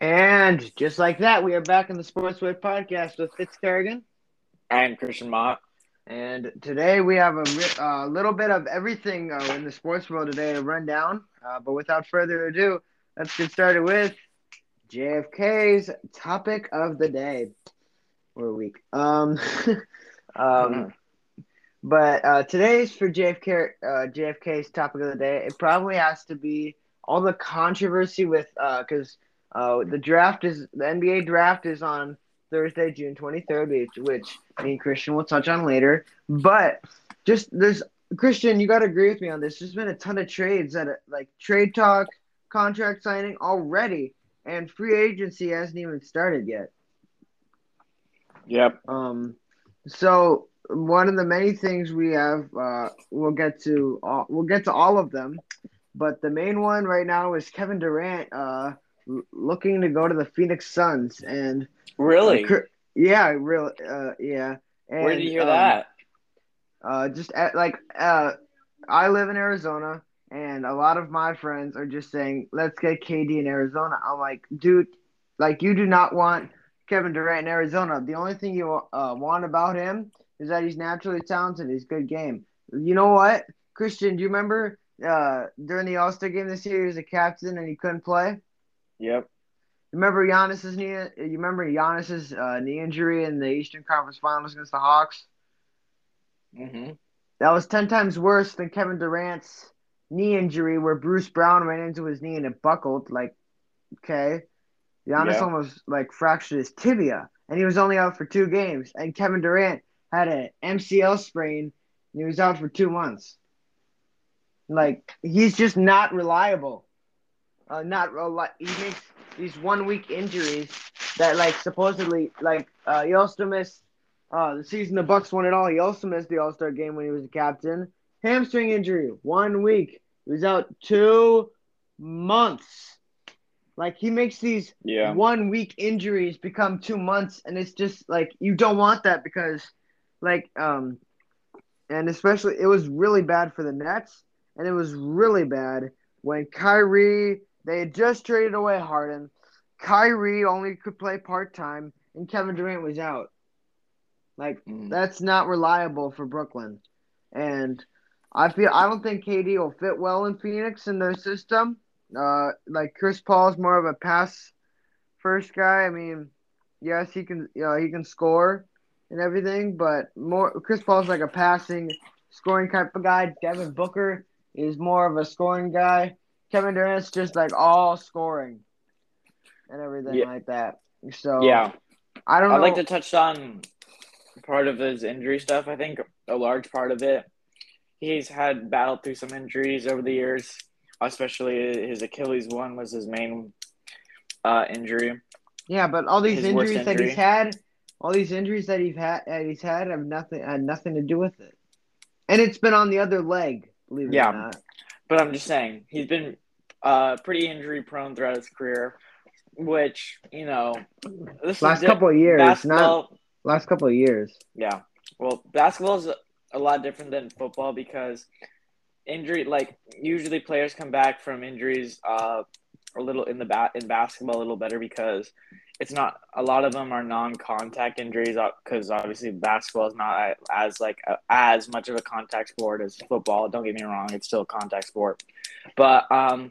And just like that, we are back in the Sportsway podcast with Fitz Kerrigan. And Christian Mott. And today we have a uh, little bit of everything uh, in the sports world today to run down. Uh, but without further ado, let's get started with JFK's topic of the day or week. Um, um, mm-hmm. But uh, today's for JFK, uh, JFK's topic of the day. It probably has to be all the controversy with because uh, the draft is the NBA draft is on Thursday, June 23rd, which, which me and Christian will touch on later. But just there's Christian, you got to agree with me on this. There's been a ton of trades that like trade talk, contract signing already, and free agency hasn't even started yet. Yep. Um. So one of the many things we have, uh, we'll get to all, we'll get to all of them, but the main one right now is Kevin Durant. Uh looking to go to the Phoenix Suns and really, uh, yeah, real, uh, yeah. And, Where did you hear um, that? Uh, just at, like uh, I live in Arizona, and a lot of my friends are just saying, "Let's get KD in Arizona." I'm like, dude, like you do not want Kevin Durant in Arizona. The only thing you uh, want about him is that he's naturally talented. He's good game. You know what, Christian? Do you remember uh, during the All Star game this year, he was a captain and he couldn't play? Yep. Remember Giannis's knee? You remember Giannis's uh, knee injury in the Eastern Conference Finals against the Hawks? Mm-hmm. That was ten times worse than Kevin Durant's knee injury, where Bruce Brown ran into his knee and it buckled. Like, okay, Giannis yeah. almost like fractured his tibia, and he was only out for two games. And Kevin Durant had an MCL sprain, and he was out for two months. Like, he's just not reliable uh, not a lot. He makes these one week injuries that like supposedly like uh, he also missed uh, the season the Bucks won it all. He also missed the All Star game when he was a captain. Hamstring injury, one week. He was out two months. Like he makes these yeah. one week injuries become two months, and it's just like you don't want that because, like, um, and especially it was really bad for the Nets, and it was really bad when Kyrie they had just traded away Harden. Kyrie only could play part time, and Kevin Durant was out. Like mm. that's not reliable for Brooklyn, and I feel I don't think KD will fit well in Phoenix in their system. Uh, like Chris Paul is more of a pass first guy. I mean, yes, he can, you know, he can score and everything, but more Chris Paul's like a passing, scoring type of guy. Devin Booker is more of a scoring guy. Kevin Durant's just like all scoring and everything yeah. like that. So yeah, I don't. Know. I'd like to touch on part of his injury stuff. I think a large part of it, he's had battled through some injuries over the years, especially his Achilles one was his main uh, injury. Yeah, but all these injuries that he's had, all these injuries that he's had, that he's had, have nothing had nothing to do with it, and it's been on the other leg. Believe it yeah. or not. But I'm just saying he's been uh, pretty injury prone throughout his career, which you know, this last couple of years, not last couple of years. Yeah, well, basketball is a lot different than football because injury, like usually players come back from injuries uh, a little in the bat in basketball a little better because it's not a lot of them are non-contact injuries because uh, obviously basketball is not as like as much of a contact sport as football. Don't get me wrong, it's still a contact sport, but um,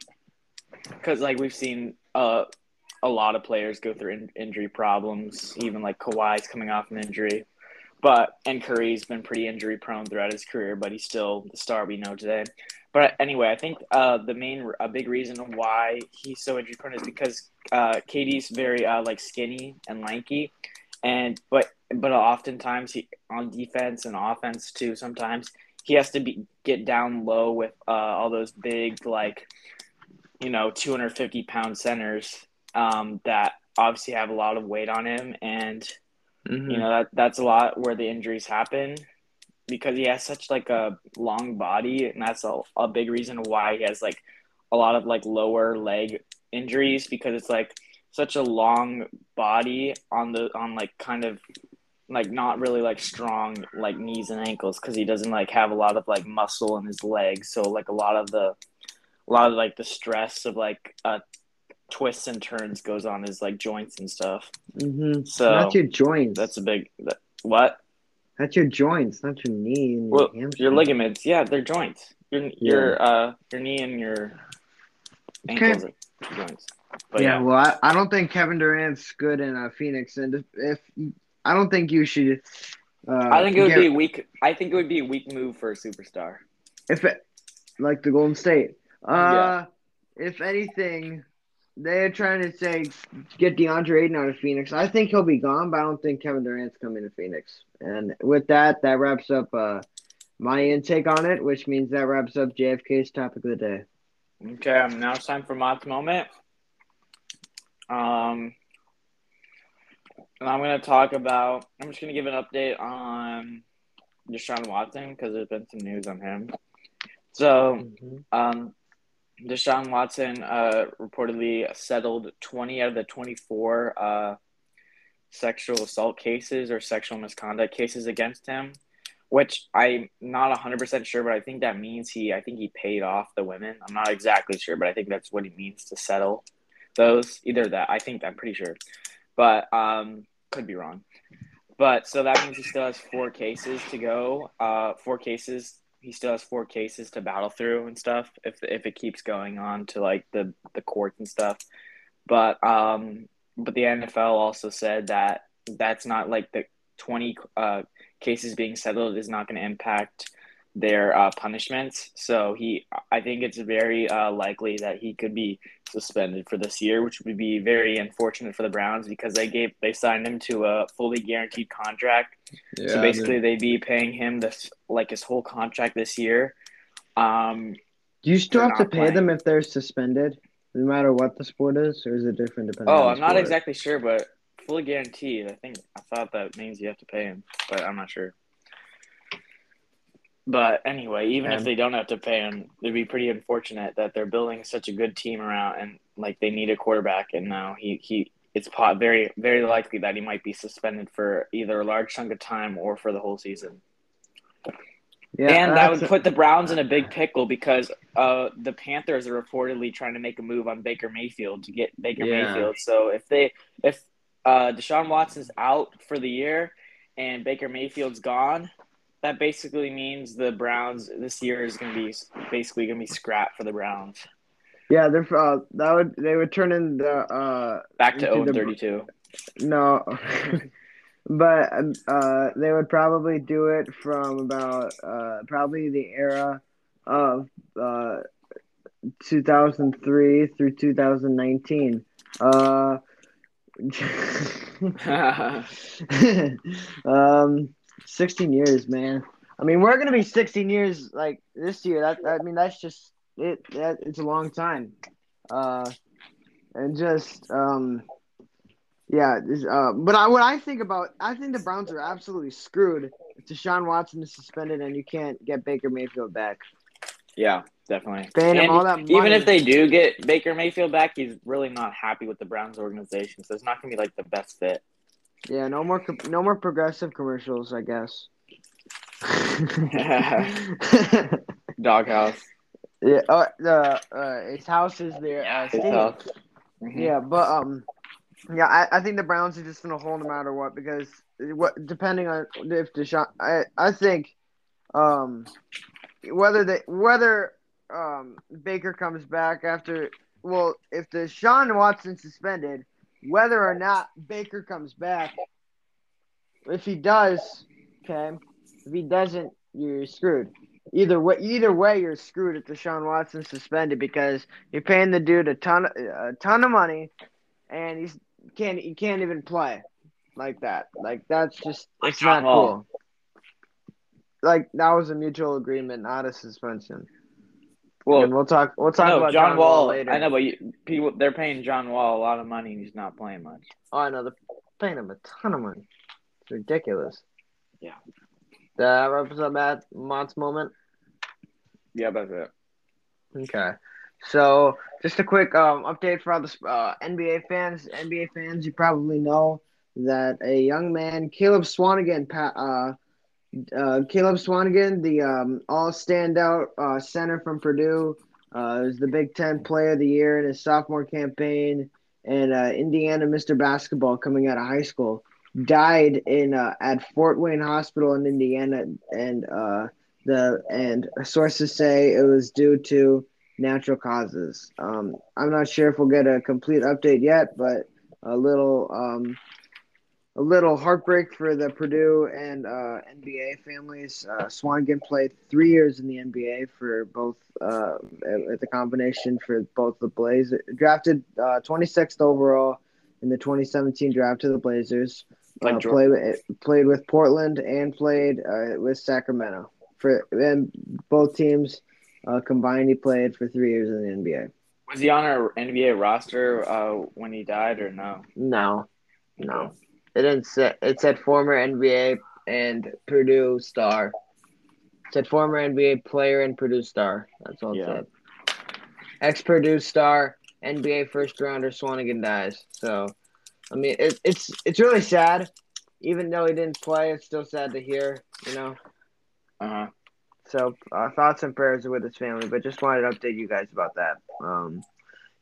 because like we've seen uh a lot of players go through in- injury problems, even like Kawhi's coming off an injury. But and Curry's been pretty injury prone throughout his career, but he's still the star we know today. But anyway, I think uh, the main a big reason why he's so injury prone is because uh, KD's very uh, like skinny and lanky, and but but oftentimes he on defense and offense too. Sometimes he has to be get down low with uh, all those big like you know 250 pound centers um, that obviously have a lot of weight on him, and mm-hmm. you know that that's a lot where the injuries happen because he has such like a long body, and that's a, a big reason why he has like a lot of like lower leg injuries because it's like such a long body on the on like kind of like not really like strong like knees and ankles because he doesn't like have a lot of like muscle in his legs so like a lot of the a lot of like the stress of like a twists and turns goes on his like joints and stuff. Mm-hmm. So not your joints. That's a big that, what? That's your joints, not your knee and your Well, hamstring. your ligaments, yeah, they're joints. Your your uh your knee and your ankles are joints. But yeah, yeah, well, I, I don't think Kevin Durant's good in uh, Phoenix, and if, if I don't think you should. Uh, I think it would get- be a weak. I think it would be a weak move for a superstar. if it like the Golden State. Uh, Yeah. if anything, they're trying to say get DeAndre Ayton out of Phoenix. I think he'll be gone, but I don't think Kevin Durant's coming to Phoenix. And with that, that wraps up uh, my intake on it, which means that wraps up JFK's topic of the day. Okay, um, now it's time for Mott's moment. Um, and I'm gonna talk about. I'm just gonna give an update on Deshaun Watson because there's been some news on him. So, um, Deshaun Watson uh, reportedly settled 20 out of the 24 uh, sexual assault cases or sexual misconduct cases against him, which I'm not 100% sure, but I think that means he, I think he paid off the women. I'm not exactly sure, but I think that's what he means to settle those. Either that, I think, I'm pretty sure, but um, could be wrong. But so that means he still has four cases to go. Uh, four cases he still has four cases to battle through and stuff if if it keeps going on to like the the courts and stuff. But um but the NFL also said that that's not like the 20 uh cases being settled is not going to impact their uh, punishments so he I think it's very uh, likely that he could be suspended for this year which would be very unfortunate for the Browns because they gave they signed him to a fully guaranteed contract Yeah, so basically, they'd be paying him this like his whole contract this year. Um, do you still have to pay playing. them if they're suspended, no matter what the sport is, or is it different depending? oh, on the I'm not sport? exactly sure, but fully guaranteed. I think I thought that means you have to pay him, but I'm not sure. But anyway, even if Um, they don't have to pay him, it'd be pretty unfortunate that they're building such a good team around and like they need a quarterback, and now he he it's very very likely that he might be suspended for either a large chunk of time or for the whole season. Yeah, and that would put the Browns in a big pickle because uh, the Panthers are reportedly trying to make a move on Baker Mayfield to get Baker Yeah. Mayfield. So if they if uh, Deshaun Watson's out for the year and Baker Mayfield's gone, that basically means the Browns this year is going to be basically going to be scrapped for the Browns. yeah, they're uh, that would they would turn in the uh Back to Into 0 32. No, but uh, they would probably do it from about uh, probably the era of uh, 2003 through 2019. Uh, um, 16 years, man. I mean, we're gonna be 16 years like this year. That I mean, that's just it. That it's a long time. Uh, and just um. Yeah, this, uh, but I, what I think about, I think the Browns are absolutely screwed if Deshaun Watson is suspended and you can't get Baker Mayfield back. yeah, definitely. Paying him And all that money. Even if they do get Baker Mayfield back, he's really not happy with the Browns organization, so it's not going to be like the best fit. Yeah, no more, no more progressive commercials, I guess. Doghouse. yeah, uh, the uh, his house is there. Uh, His house. Mhm. Yeah, but um, yeah, I, I think the Browns are just gonna hold no matter what because what depending on if Deshaun, I I think, um, whether they whether um Baker comes back after well if Deshaun Watson suspended, whether or not Baker comes back, if he does, okay, if he doesn't, you're screwed. Either way, either way, you're screwed if Deshaun Watson's suspended because you're paying the dude a ton, a ton of money, and he's can't he can't even play like that. Like that's just it's not cool. Like that was a mutual agreement, not a suspension. Well, and we'll talk. We'll talk no, about John, Wall. later. I know, but you, people they're paying John Wall a lot of money, and he's not playing much. Oh, I know. They're paying him a ton of money. It's ridiculous. Yeah. That wraps up at Mott's moment. Yeah, that's it. Okay. So, just a quick um, update for all the uh, NBA fans. NBA fans, you probably know that a young man, Caleb Swanigan, pa- uh, uh, Caleb Swanigan, the um, all standout uh, center from Purdue, Uh, was the Big Ten Player of the Year in his sophomore campaign, and uh, Indiana Mr. Basketball coming out of high school died in uh, at Fort Wayne Hospital in Indiana, and uh, the and sources say it was due to natural causes. Um, I'm not sure if we'll get a complete update yet, but a little um, a little heartbreak for the Purdue and uh, NBA families. Uh, Swanigan played three years in the NBA for both uh, at the combination for both the Blazers. Drafted 26th uh, overall in the 2017 draft to the Blazers. Like uh, played played with Portland and played uh, with Sacramento for and both teams combined. He played for three years in the NBA. Was he on our NBA roster when he died, or no? No, no. It didn't say. It said former NBA and Purdue star. It said former NBA player and Purdue star. That's all it yeah. said. Ex Purdue star, NBA first rounder Swanigan dies. So, I mean, it, it's it's really sad. Even though he didn't play, it's still sad to hear. You know. Uh huh. So uh, thoughts and prayers are with his family, but just wanted to update you guys about that. Um,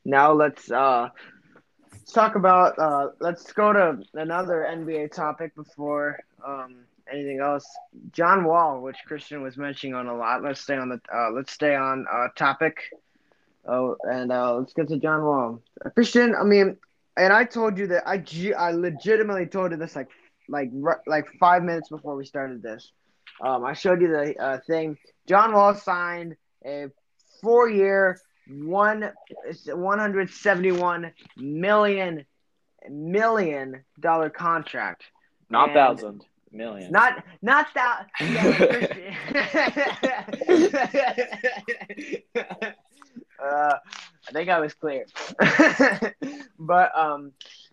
now let's uh let's talk about uh, let's go to another NBA topic before um, anything else. John Wall, which Christian was mentioning on a lot. Let's stay on the uh, let's stay on uh, topic. Oh, and uh, let's get to John Wall. Christian, I mean, and I told you that I I legitimately told you this like like like five minutes before we started this. Um, I showed you the uh, thing. John Wall signed a four-year, one one hundred seventy one million million dollar contract. Not and thousand million. Not not that. uh, I think I was clear. but um,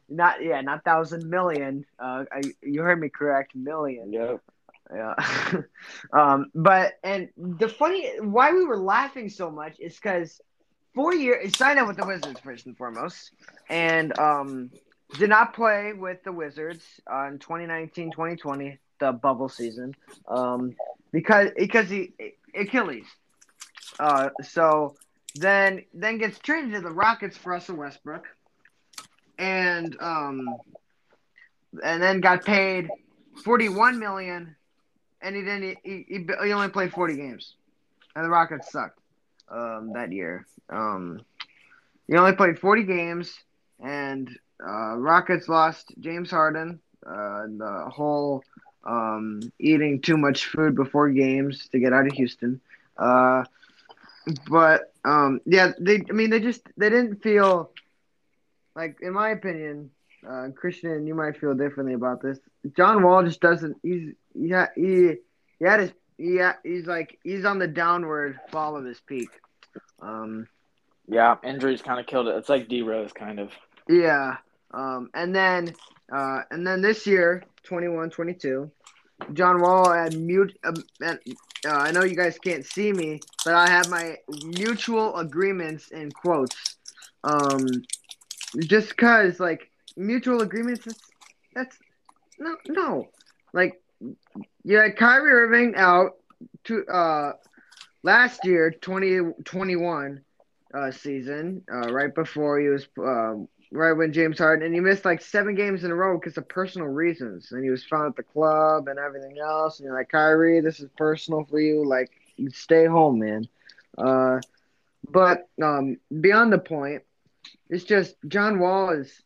not yeah, not thousand million. Uh, I, you heard me correct. Million. Yep. Yeah. um, but and the funny why we were laughing so much is because four years signed up with the Wizards first and foremost, and um, did not play with the Wizards in 2019-2020, the bubble season, um, because because he Achilles. Uh, so then then gets traded to the Rockets for Russell Westbrook, and um, and then got paid 41 million, and he didn't he, he, he only played 40 games, and the Rockets sucked um, that year. Um, he only played 40 games, and uh, Rockets lost James Harden, uh, the whole um, eating too much food before games to get out of Houston. Uh, but um, yeah, they. I mean, they just they didn't feel like, in my opinion, uh, Christian, you might feel differently about this. John Wall just doesn't. He's yeah he he had his yeah he's like he's on the downward fall of his peak. Um, yeah, injuries kind of killed it. It's like D Rose kind of. Yeah. Um, and then uh, and then this year, 21-22, John Wall had mute. Uh, uh, I know you guys can't see me, but I have my mutual agreements in quotes. Um, just because like mutual agreements, that's, that's no no, like you had Kyrie Irving out to uh last year, 2021 uh, season, uh, right before he was, um, right when James Harden, and he missed like seven games in a row because of personal reasons. And he was found at the club and everything else. And you're like, Kyrie, this is personal for you. Like, stay home, man. Uh, but um, beyond the point, it's just John Wall is.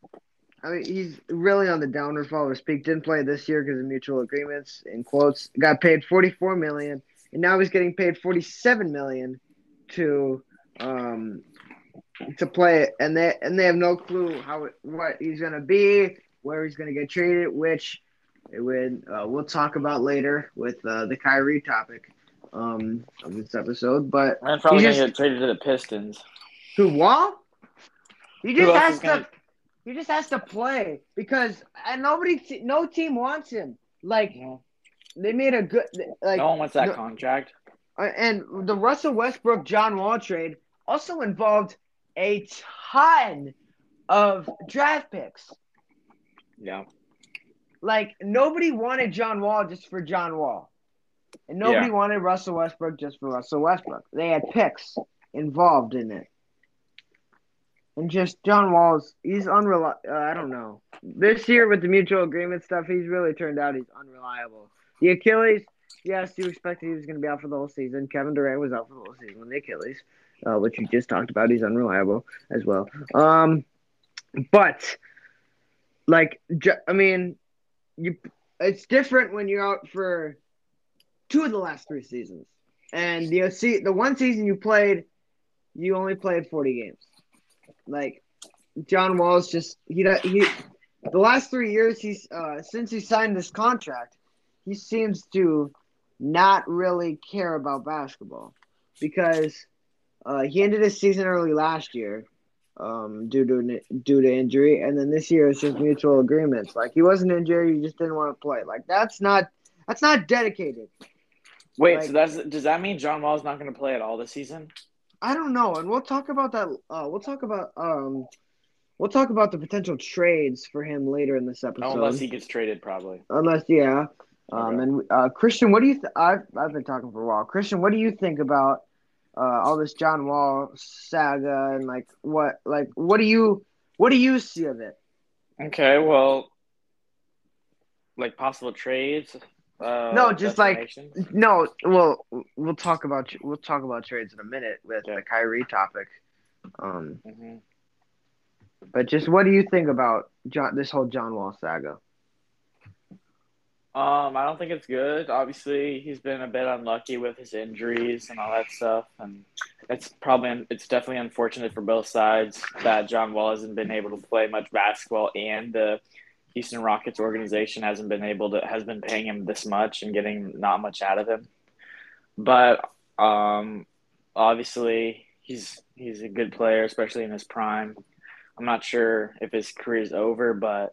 I mean, he's really on the downward fall of his peak. Didn't play this year because of mutual agreements. In quotes, got paid forty four million and now he's getting paid forty seven million to um to play it, and they and they have no clue how what he's gonna be, where he's gonna get traded, which it would uh, we'll talk about later with uh, the Kyrie topic um of this episode. But I'm probably gonna get traded to the Pistons. To Wall? He just has to. Gonna... He just has to play because and nobody, no team wants him. Like yeah. They made a good like. No one wants that the, contract. Uh, and the Russell Westbrook John Wall trade also involved a ton of draft picks. Yeah. Like nobody wanted John Wall just for John Wall. And nobody yeah. wanted Russell Westbrook just for Russell Westbrook. They had picks involved in it. And just John Wall's, he's unreliable. Uh, I don't know. This year with the mutual agreement stuff, he's really turned out he's unreliable. The Achilles, yes, you expected he was going to be out for the whole season. Kevin Durant was out for the whole season with the Achilles, uh, which you just talked about. He's unreliable as well. Um, but like, I mean, you, it's different when you're out for two of the last three seasons, and the see the one season you played, you only played forty games. Like John Wall's just he he the last three years he's uh, since he signed this contract, he seems to not really care about basketball because uh, he ended his season early last year um, due to due to injury, and then this year it's just mutual agreements. Like he wasn't injured, he just didn't want to play. Like that's not that's not dedicated. Wait, Like- so that's does that mean John Wall's not going to play at all this season? I don't know, and we'll talk about that. Uh, we'll talk about um, we'll talk about the potential trades for him later in this episode. Unless he gets traded, probably. Unless, yeah. Um, and uh, Christian, what do you? Th- I've I've been talking for a while. Christian, what do you think about uh, all this John Wall saga and like what like what do you what do you see of it? Okay, well, like possible trades. Uh, No, just like-? No, well, we'll talk about we'll talk about trades in a minute with Yeah. the Kyrie topic. Um, Mhm. but just what do you think about John this whole John Wall saga? Um, I don't think it's good. Obviously, he's been a bit unlucky with his injuries and all that stuff, and it's probably it's definitely unfortunate for both sides that John Wall hasn't been able to play much basketball, and the Houston Rockets organization hasn't been able to has been paying him this much and getting not much out of him. But um, obviously, he's he's a good player, especially in his prime. I'm not sure if his career is over, but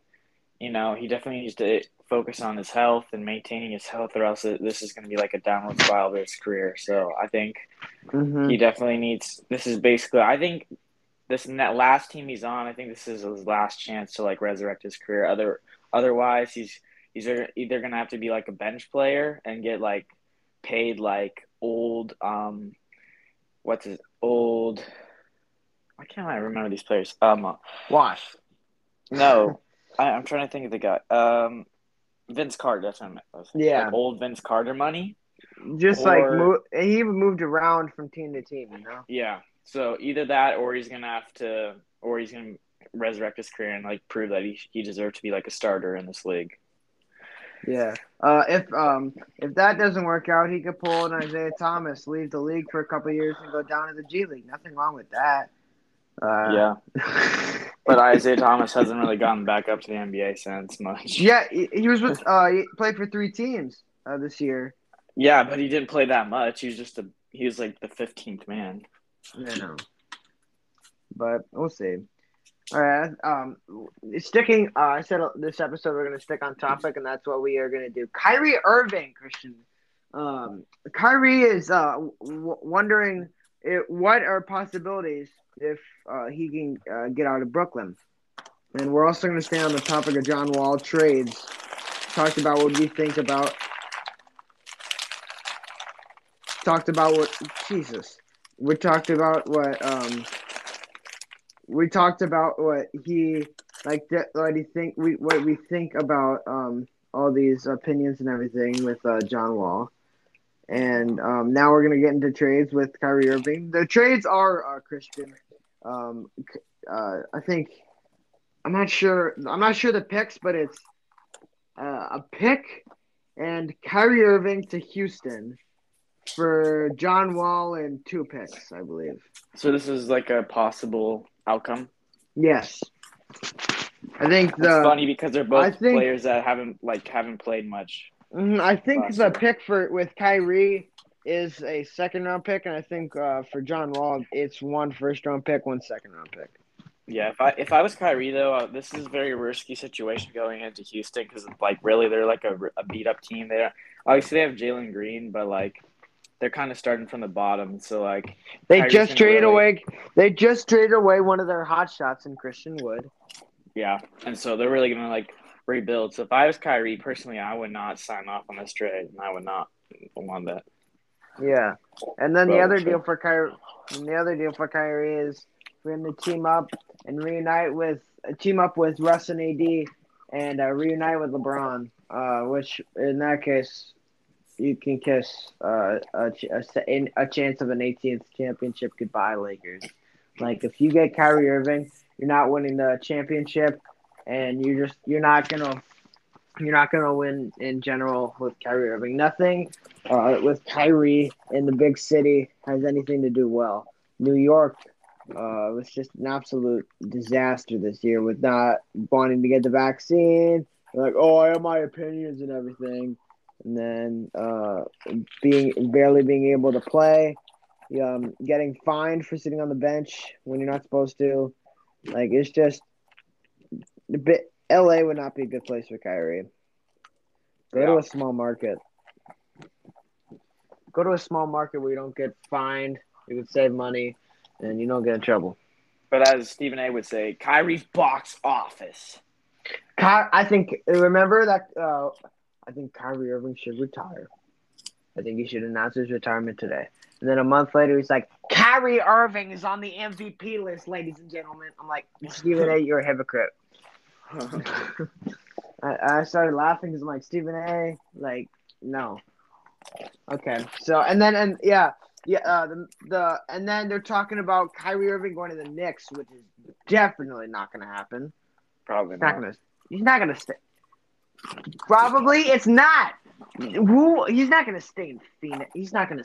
you know, he definitely needs to focus on his health and maintaining his health, or else this is going to be like a downward spiral of his career. So I think Mm-hmm. he definitely needs. This is basically, I think, this that last team he's on. I think this is his last chance to like resurrect his career. Other otherwise, he's he's either, going to have to be like a bench player and get like paid like old um, what's his old. Why can't I remember these players? Um, Wash. no, I, I'm trying to think of the guy. Um, Vince Carter. That's what I meant. Yeah. like old Vince Carter money. Just like Or- move, he even moved around from team to team, you know. Yeah. So either that, or he's gonna have to, or he's gonna resurrect his career and like prove that he he deserved to be like a starter in this league. Yeah. Uh, if um if that doesn't work out, he could pull an Isaiah Thomas, leave the league for a couple of years, and go down to the G League. Nothing wrong with that. Uh, yeah. But Isaiah Thomas hasn't really gotten back up to the NBA since much. yeah, he, he was with uh he played for three teams uh, this year. Yeah, but he didn't play that much. He was just a he was like the fifteenth man. You know. But we'll see. All right. Um, sticking. Uh, I said this episode we're gonna stick on topic, and that's what we are gonna do. Kyrie Irving, Christian. Um, Kyrie is uh w- wondering it, what are possibilities if uh, he can uh, get out of Brooklyn, and we're also gonna stay on the topic of John Wall trades. Talked about what we think about. Talked about what Jesus. We talked about what um we talked about what he like what he think we what we think about um all these opinions and everything with uh, John Wall. And um, now we're gonna get into trades with Kyrie Irving. The trades are uh, Christian. Um, uh, I think I'm not sure. I'm not sure the picks, but it's uh, a pick and Kyrie Irving to Houston for John Wall and two picks, I believe. So this is like a possible outcome. Yes. I think It's the funny because they're both think- players that haven't like haven't played much. Mhm, I think last the year. pick for with Kyrie is a second round pick, and I think uh, for John Wall it's one first round pick, one second round pick. Yeah, if I if I was Kyrie though, uh, this is a very risky situation going into Houston because like really they're like a, a beat up team. They obviously they have Jalen Green, but like they're kind of starting from the bottom. So like They Kyrie's just traded really- away. They just traded away one of their hot shots in Christian Wood. yeah, and so they're really gonna like rebuild. So if I was Kyrie personally, I would not sign off on this trade, and I would not want that. Yeah, and then the other sure. deal for Kyrie, And the other deal for Kyrie is for him to team up and reunite with team up with Russ and AD and uh, reunite with LeBron. Uh, which in that case, you can kiss uh, a, a, a chance of an 18th championship goodbye, Lakers. Like if you get Kyrie Irving, you're not winning the championship, and you're just you're not gonna you're not gonna win in general with Kyrie Irving. Nothing uh, with Kyrie in the big city has anything to do well. New York uh, was just an absolute disaster this year with not wanting to get the vaccine. Like, oh, I have my opinions and everything, and then uh, being barely being able to play, um, getting fined for sitting on the bench when you're not supposed to. Like, it's just a bit. LA would not be a good place for Kyrie. Go yeah. to a small market. Go to a small market where you don't get fined. You can save money, and you don't get in trouble. But as Stephen A. would say, Kyrie's box office. Ky- I think. Remember that? Uh, I think Kyrie Irving should retire. I think he should announce his retirement today. And then a month later, he's like, Kyrie Irving is on the MVP list, ladies and gentlemen. I'm like, Stephen A., you're a hypocrite. I, I started laughing because I'm like, Stephen A., like, no. Okay, so and then and yeah, yeah, uh, the the and then they're talking about Kyrie Irving going to the Knicks, which is definitely not going to happen. Probably not. not gonna. He's not gonna stay. Probably it's not. Who? He's not gonna stay in Phoenix. He's not gonna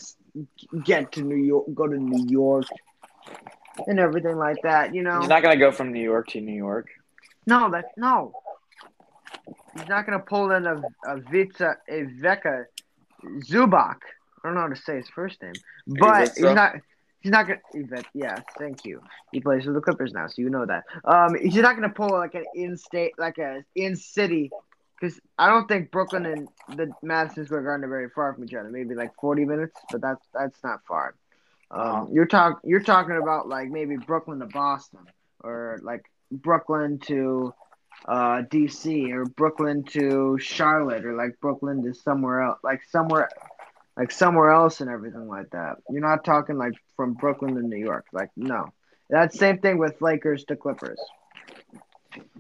get to New York, go to New York, and everything like that. You know. He's not gonna go from New York to New York. No, that no. He's not gonna pull in a a Vitsa a Veka Zubac. I don't know how to say his first name, but he's not. He's not gonna. Yvet- Yeah, thank you. He plays for the Clippers now, so you know that. Um, he's not gonna pull like an in-state, like a in-city, because I don't think Brooklyn and the Madison Square Garden are very far from each other. Maybe like forty minutes, but that's that's not far. Um, Uh-huh. you're talk you're talking about like maybe Brooklyn to Boston, or like Brooklyn to uh, DC, or Brooklyn to Charlotte, or like Brooklyn to somewhere else, like somewhere like somewhere else and everything like that. You're not talking like from Brooklyn to New York. Like no, that's same thing with Lakers to Clippers.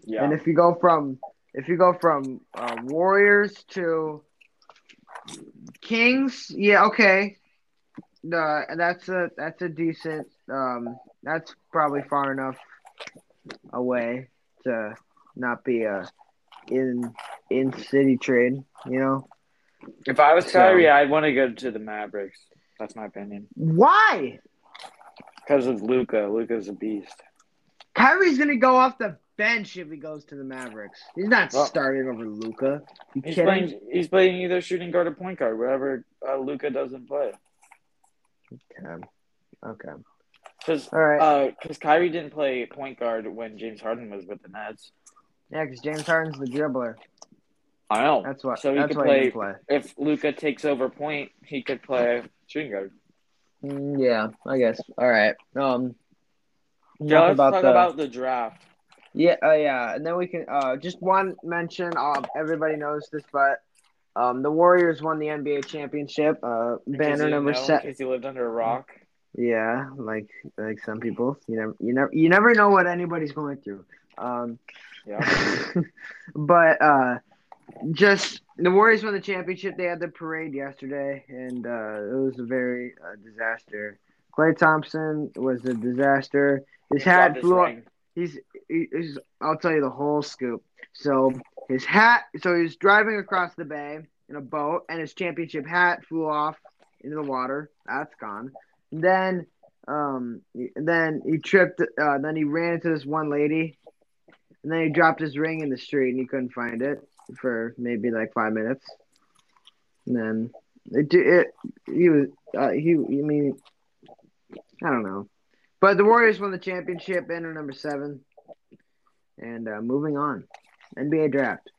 Yeah. And if you go from if you go from uh, Warriors to Kings, yeah, okay. Uh, that's a that's a decent. Um, that's probably far enough away to not be a in in city trade. You know if I was So- Kyrie, I'd want to go to the Mavericks. That's my opinion. why? Because of Luka. Luka's a beast. Kyrie's gonna go off the bench if he goes to the Mavericks. He's not Well- starting over Luka. He's kidding? playing. He's playing either shooting guard or point guard, wherever uh, Luka doesn't play. Okay. Okay. Because All right. because Kyrie didn't play point guard when James Harden was with the Nets. yeah, because James Harden's the dribbler. I know. That's why. So he could play- he play. If Luka takes over point, he could play shooting guard. Mm, yeah, I guess. All right. Um. Yeah, let's talk the- about the draft. Yeah, uh, yeah, and then we can uh just one mention. Uh, everybody knows this, but um, the Warriors won the NBA championship. Uh, banner number didn't know, set. In case you lived under a rock. Yeah, like like some people, you never you never you never know what anybody's going through. Um, Yeah. but uh, just the Warriors won the championship. They had the parade yesterday, and uh, it was a very uh, disaster. Klay Thompson was a disaster. His He hat his flew. ring. He's, he's. I'll tell you the whole scoop. So his hat. So he was driving across the bay in a boat, and his championship hat flew off into the water. That's gone. And then, um, then he tripped. Uh, then he ran into this one lady, and then he dropped his ring in the street, and he couldn't find it for maybe like five minutes. And then it. it he was. Uh, he. I mean, I don't know. But the Warriors won the championship, banner number seven. And uh, moving on, NBA draft.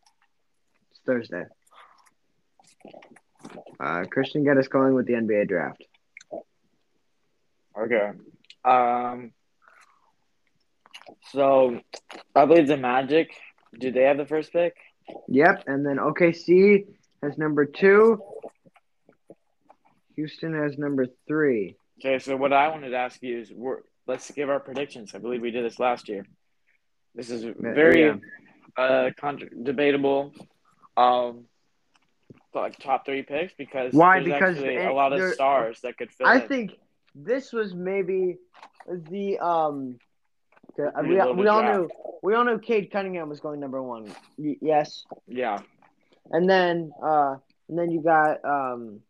It's Thursday. Uh, Christian, got us going with the NBA draft. Okay. Um. So, I believe the Magic. Do they have the first pick? Yep, and then OKC has number two. Houston has number three. Okay, so what I wanted to ask you is, we're, let's give our predictions. I believe we did this last year. This is very Yeah. uh contra- debatable. Um, like top three picks because Why? there's Because actually a lot of stars that could fill. I in. think this was maybe the um. the- we, we all draft. knew we all knew Cade Cunningham was going number one. Y- yes, yeah, and then uh, and then you got um.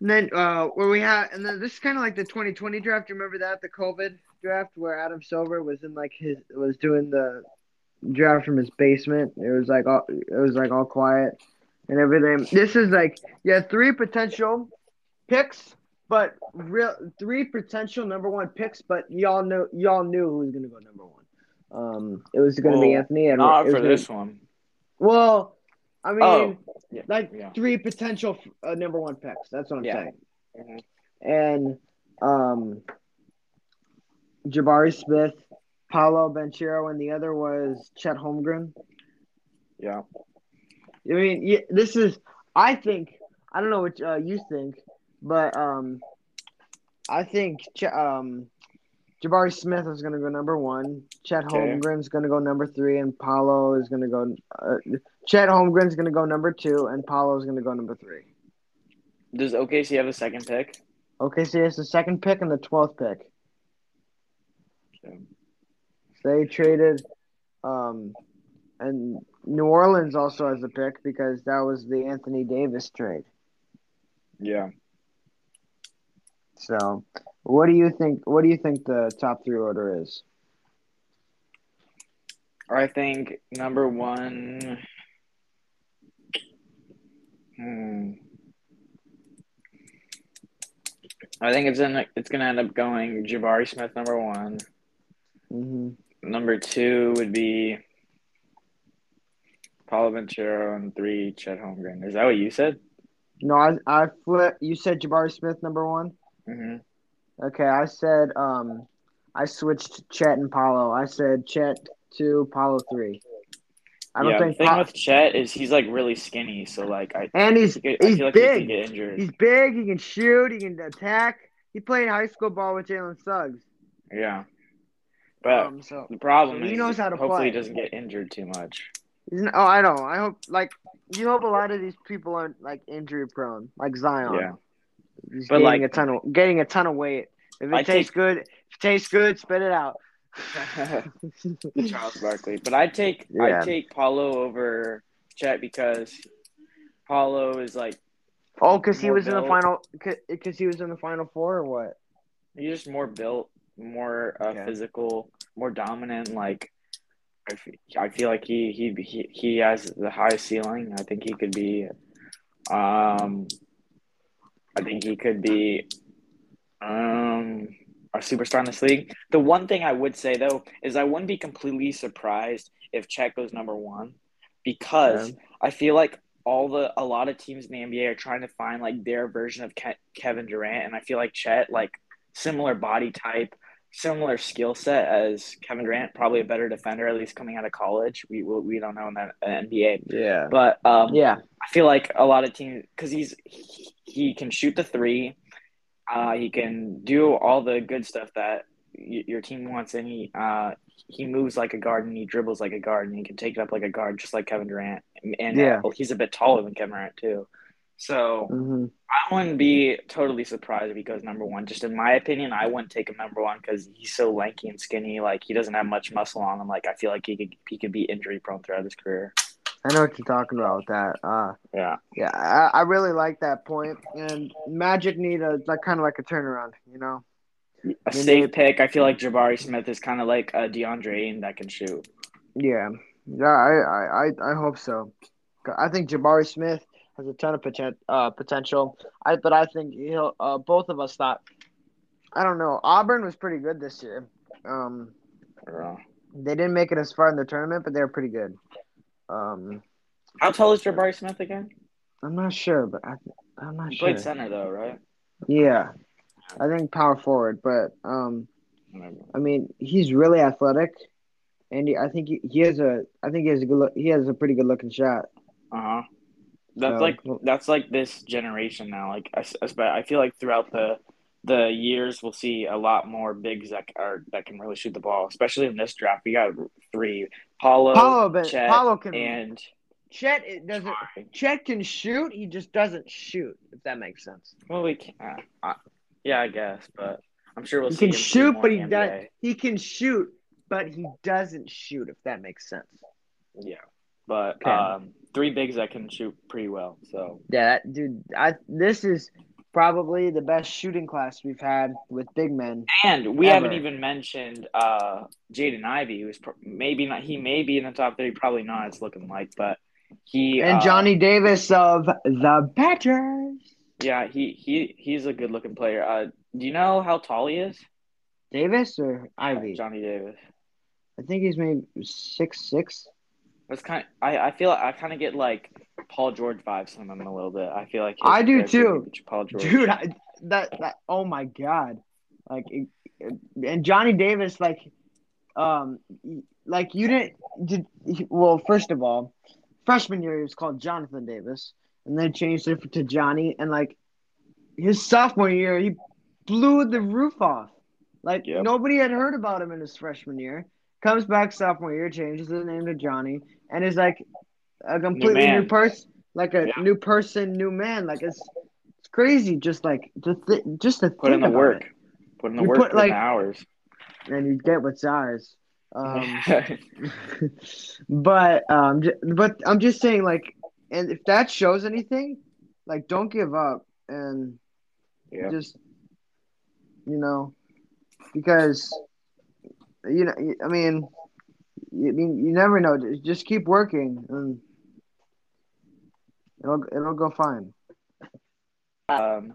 And then uh, where we had, and then this is kind of like the 2020 draft. You remember that the COVID draft where Adam Silver was in like his was doing the draft from his basement. It was like all it was like all quiet and everything. This is like you had three potential picks, but real three potential number one picks, but y'all know y'all knew who was gonna go number one. Um, it was gonna be Well, Anthony Edwards. not It was for this one. Well, I mean, Oh, yeah, like yeah. three potential uh, number one picks. That's what I'm Yeah. saying. Mhm. And um, Jabari Smith, Paolo Banchero, and the other was Chet Holmgren. Yeah. I mean, yeah, this is. I think I don't know what uh, you think, but um, I think Ch- um, Jabari Smith is going to go number one. Chet Okay. Holmgren's going to go number three, and Paolo is going to go. Uh, Chet Holmgren's going to go number two, and Paolo is going to go number three. Does OKC have a second pick? Okay, so it's the second pick and the twelfth pick. Okay. They traded, um, and New Orleans also has a pick because that was the Anthony Davis trade. Yeah. So, what do you think? What do you think the top three order is? I think number one. Hmm. I think it's in. It's gonna end up going Jabari Smith number one. Mm-hmm. Number two would be Paolo Banchero, and three Chet Holmgren. Is that what you said? No, I I flip. You said Jabari Smith number one. Mm-hmm. Okay, I said um, I switched Chet and Paolo. I said Chet two, Paolo three. I don't yeah, think. the thing Pa- with Chet is he's like really skinny, so like I, and he's he I he's feel like he big. get injured. He's big. He can shoot. He can attack. He played high school ball with Jalen Suggs. yeah, but Um, so the problem so he is knows how to hopefully play. he doesn't get injured too much. n- oh, I know. I hope like you hope a lot of these people aren't like injury prone, like Zion. Yeah, He's But, gaining like- a ton of getting a ton of weight. If it I tastes take- good, if it tastes good, spit it out. Charles Barkley. But I take Yeah. I take Paolo over Chet because Paolo is like Oh, because he was in the final. Because he was in the final four, or what? he's just more built, more uh, Okay. physical, more dominant. Like I feel, I feel like he, he he he has the highest ceiling. I think he could be. Um, I think he could be. Um, a superstar in this league. The one thing I would say though is I wouldn't be completely surprised if Chet goes number one, because I feel like all the a lot of teams in the NBA are trying to find like their version of Ke- Kevin Durant, and I feel like Chet like similar body type, similar skill set as Kevin Durant, probably a better defender at least coming out of college. We we, we don't know in the NBA, Yeah. but um, Yeah. I feel like a lot of teams because he's he, he can shoot the three, uh, he can do all the good stuff that y- your team wants, and he uh, he moves like a guard and he dribbles like a guard and he can take it up like a guard, just like Kevin Durant. And Yeah. uh, he's a bit taller than Kevin Durant too. So hmm I wouldn't be totally surprised if he goes number one. Just in my opinion, I wouldn't take him number one because he's so lanky and skinny. Like he doesn't have much muscle on him. Like I feel like he could he could be injury prone throughout his career. I know what you're talking about with that. Uh, Yeah. yeah, I, I really like that point. And Magic need a like kind of like a turnaround, you know. A They safe pick. I feel like Jabari Smith is kind of like a DeAndre Ayton that can shoot. Yeah, yeah, I, I, I, I hope so. I think Jabari Smith has a ton of poten- uh, potential. I, but I think he'll. Uh, both of us thought. I don't know. Auburn was pretty good this year. Um, they didn't make it as far in the tournament, but they were pretty good. Um, How tall is Jabari Smith again? I'm not sure, but I, I'm not He sure. played center though, right? Yeah, I think power forward, but um, I mean, he's really athletic, and he, I think he, he has a. I think he has a good. Look, he has a pretty good looking shot. Uh huh. That's like that's like this generation now. Like I, I I feel like throughout the the years we'll see a lot more bigs that are that can really shoot the ball, especially in this draft. We got three: Paolo, Paolo, but Chet, Paolo can and Chet it doesn't Chet can shoot, he just doesn't shoot, if that makes sense. well, we can. Uh, uh, yeah, I guess, but I'm sure we'll He see. can shoot but he does he can shoot, but he doesn't shoot, if that makes sense. Yeah, but Okay. um, three bigs that can shoot pretty well. So Yeah, that, dude, I this is probably the best shooting class we've had with big men. And we Ever. haven't even mentioned uh, Jaden Ivey, who's pro- maybe not. He may be in the top three, probably not. It's looking like, but he And uh, Johnny Davis of the Badgers. Yeah, he he he's a good looking player. Uh, do you know how tall he is? Davis or Ivey? Johnny Davis. I think he's maybe six six. That's kind. Of, I I feel I kind of get like Paul George vibes from him a little bit. I feel like I do too. Paul George. Dude, I, that that oh my god, like it- it- and Johnny Davis like, um, like you didn't did well. First of all, freshman year he was called Jonathan Davis, and then changed it to Johnny, and like his sophomore year he blew the roof off. Like Yep. nobody had heard about him in his freshman year. Comes back sophomore year, changes his name to Johnny, and is like a completely new, man. person, like a Yeah. new person, new man. Like it's it's crazy. Just like just th- just to put in the work. it. Put in the You work. put, like- hours. and you get what's ours. Um, but um, but I'm just saying, like, and if that shows anything, like, don't give up and yeah. just, you know, because, you know, I mean, you, I mean, you never know. Just- Just keep working, and it'll it'll go fine. Um,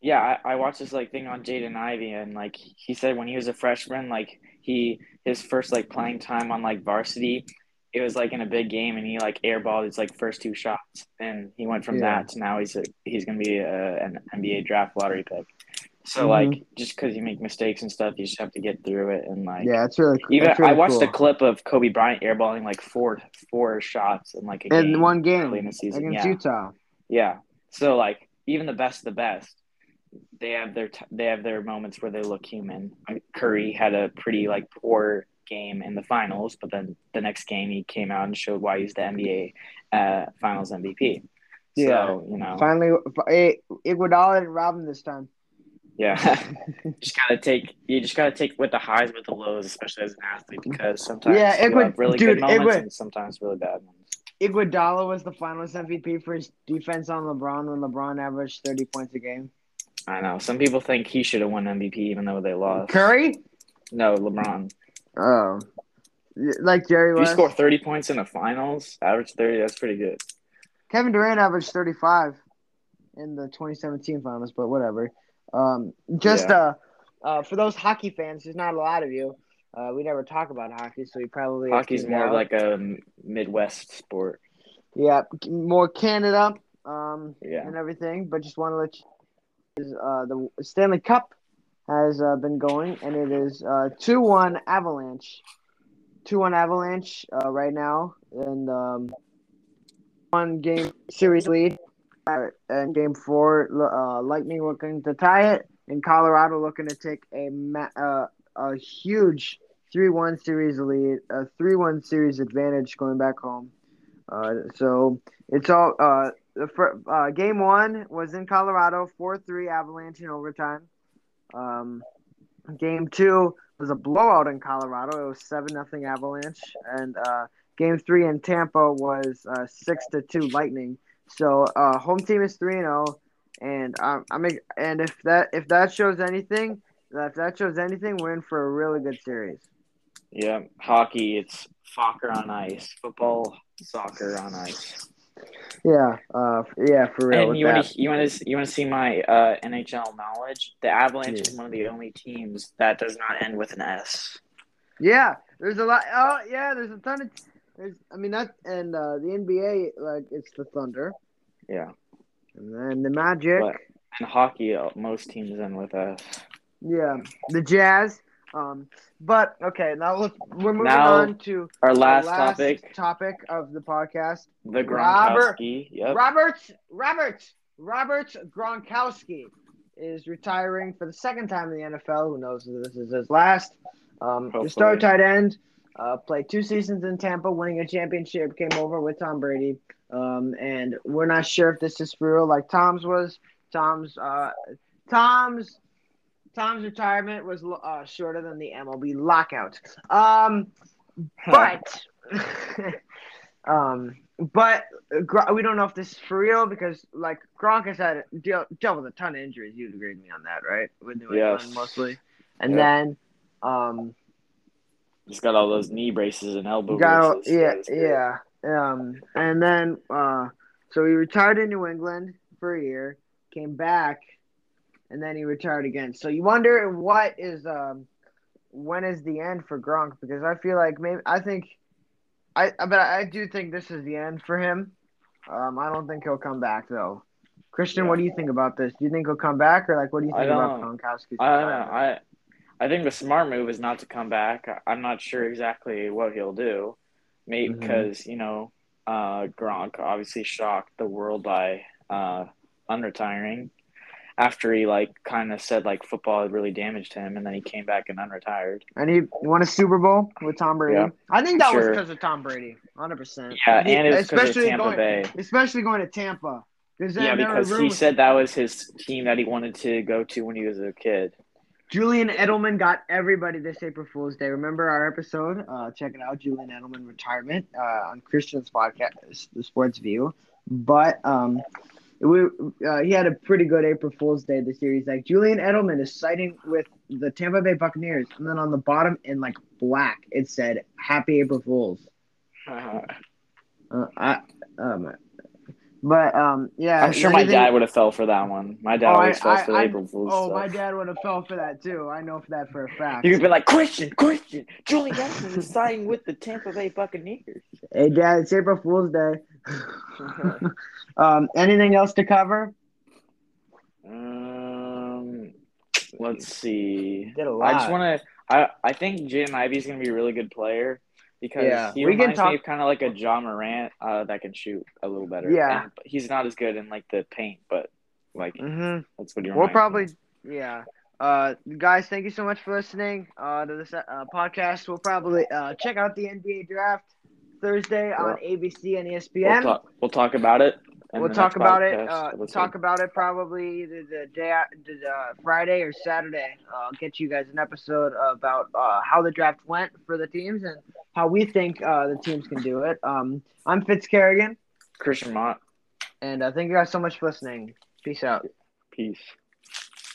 yeah, I, I watched this like thing on Jaden Ivey, and like he said when he was a freshman, like he his first like playing time on like varsity, it was like in a big game, and he like airballed his like first two shots, and he went from Yeah. that to now he's a, he's gonna be a, an NBA draft lottery pick. So Mhm. like just because you make mistakes and stuff, you just have to get through it, and like Yeah, it's really Cool. even really I watched cool. a clip of Kobe Bryant airballing like four four shots in like a in game one game in the season. against yeah. Utah. Yeah. So like even the best of the best, they have their t- they have their moments where they look human. Curry had a pretty like poor game in the finals, but then the next game he came out and showed why he's the NBA uh, Finals MVP. Yeah. So you know, Finally, Iguodala didn't rob him this time. Yeah, just gotta take you just gotta take with the highs with the lows, especially as an athlete, because sometimes Yeah, it you would- have really dude, good it moments would- and sometimes really bad ones. Iguodala was the finals MVP for his defense on LeBron when LeBron averaged 30 points a game. I know some people think he should have won MVP even though they lost. Curry? No, LeBron. Oh. Like Jerry you score 30 points in the finals, average 30, that's pretty good. Kevin Durant averaged 35 in the 2017 finals, but whatever. Um, just Yeah. uh, uh, for those hockey fans, there's not a lot of you. Uh, we never talk about hockey, so you probably Hockey's more like a Midwest sport. yeah, more Canada, um, Yeah. and everything. But just want to let you, is, uh, the Stanley Cup has uh, been going, and it is uh two one Avalanche, two one Avalanche uh, right now, and um, one game series lead, and game four, uh, Lightning looking to tie it, and Colorado looking to take a ma- uh, a huge three one series lead, a three one series advantage going back home. Uh, so it's all uh, the fir- uh, game one was in Colorado, four three Avalanche in overtime. Um, game two was a blowout in Colorado. It was seven nothing Avalanche, and uh, game three in Tampa was uh, six to two Lightning. So uh, home team is three and zero, and um, I'm and if that if that shows anything, if that shows anything, we're in for a really good series. Yeah. Hockey, it's soccer on ice. Football, soccer on ice. Yeah, uh, yeah, for real. And you want to you want to you want to see my uh, NHL knowledge? The Avalanche Yeah. is one of the only teams that does not end with an S. Yeah, there's a lot. Oh, yeah, there's a ton of. There's, I mean that, and uh, the NBA, like it's the Thunder, Yeah. and then the Magic. But in hockey, uh, most teams end with us. Yeah, the Jazz. Um, but okay, now let's we're moving Now, on to Our last, topic, topic of the podcast. the Robert- Gronkowski. Yep. Robert, Robert, Robert Gronkowski is retiring for the second time in the NFL. Who knows if this is his last? Um, the Hopefully. star tight end uh, played two seasons in Tampa, winning a championship. Came over with Tom Brady, um, and we're not sure if this is for real, like Tom's was. Tom's uh, Tom's Tom's retirement was uh, shorter than the MLB lockout. Um, but um, but we don't know if this is for real because like Gronk has had deal, dealt with a ton of injuries. You'd agree with me on that, right? With New England Yes. mostly, and then um, He's got all those knee braces and elbow got braces. yeah yeah um, and then uh, so he retired in New England for a year, came back, and then he retired again. So you wonder what is um, when is the end for Gronk? Because I feel like maybe I think. I, but I do think this is the end for him. Um, I don't think he'll come back though. Christian, Yeah. what do you think about this? Do you think he'll come back, or like, what do you think about don't- Gronkowski's? I don't know. I I think the smart move is not to come back. I- I'm not sure exactly what he'll do. Maybe Mhm. because you know, uh, Gronk obviously shocked the world by uh, unretiring after he like kind of said like football had really damaged him, and then he came back and unretired. And he won a Super Bowl with Tom Brady. Yeah. I think that was because of Tom Brady, hundred percent. Yeah, and it was because of especially Tampa going, Bay. especially going to Tampa. Yeah, because he said that was his team that he wanted to go to when he was a kid. Julian Edelman got everybody this April Fool's Day. Remember our episode? Uh, check it out, Julian Edelman retirement uh, on Christian's podcast, The Sports View. But um, we uh, he had a pretty good April Fool's Day this year. He's like Julian Edelman is siding with the Tampa Bay Buccaneers, and then on the bottom in like black it said "Happy April Fools." Uh, I um, but um, yeah. I'm sure my anything- dad would have fell for that one. My dad Oh, always I- falls for I- April Fool's Oh, stuff. my dad would have fell for that too. I know for that for a fact. Could be like, Christian, Christian, Julian Edelman is signing with the Tampa Bay Buccaneers. Hey, Dad, it's April Fool's Day. um, anything else to cover? Um, let's see. Did a I just want to. I I think Jim Ivey's gonna be a really good player because Yeah, he we can reminds talk- me of kind of like a Ja Morant uh, that can shoot a little better. Yeah. And he's not as good in like the paint, but like Mm-hmm. that's what he. We'll reminds me probably, yeah. Uh, guys, thank you so much for listening uh, to this uh, podcast. We'll probably uh, check out the NBA draft Thursday on ABC and E We'll ESPN. talk. We'll talk about it. We'll talk about it. Uh, episode. talk about it probably either the day, the uh, Friday or Saturday. I'll get you guys an episode about uh, how the draft went for the teams and how we think uh, the teams can do it. Um, I'm Fitz Kerrigan, Christian Mott. and uh, thank you guys so much for listening. Peace out. Peace.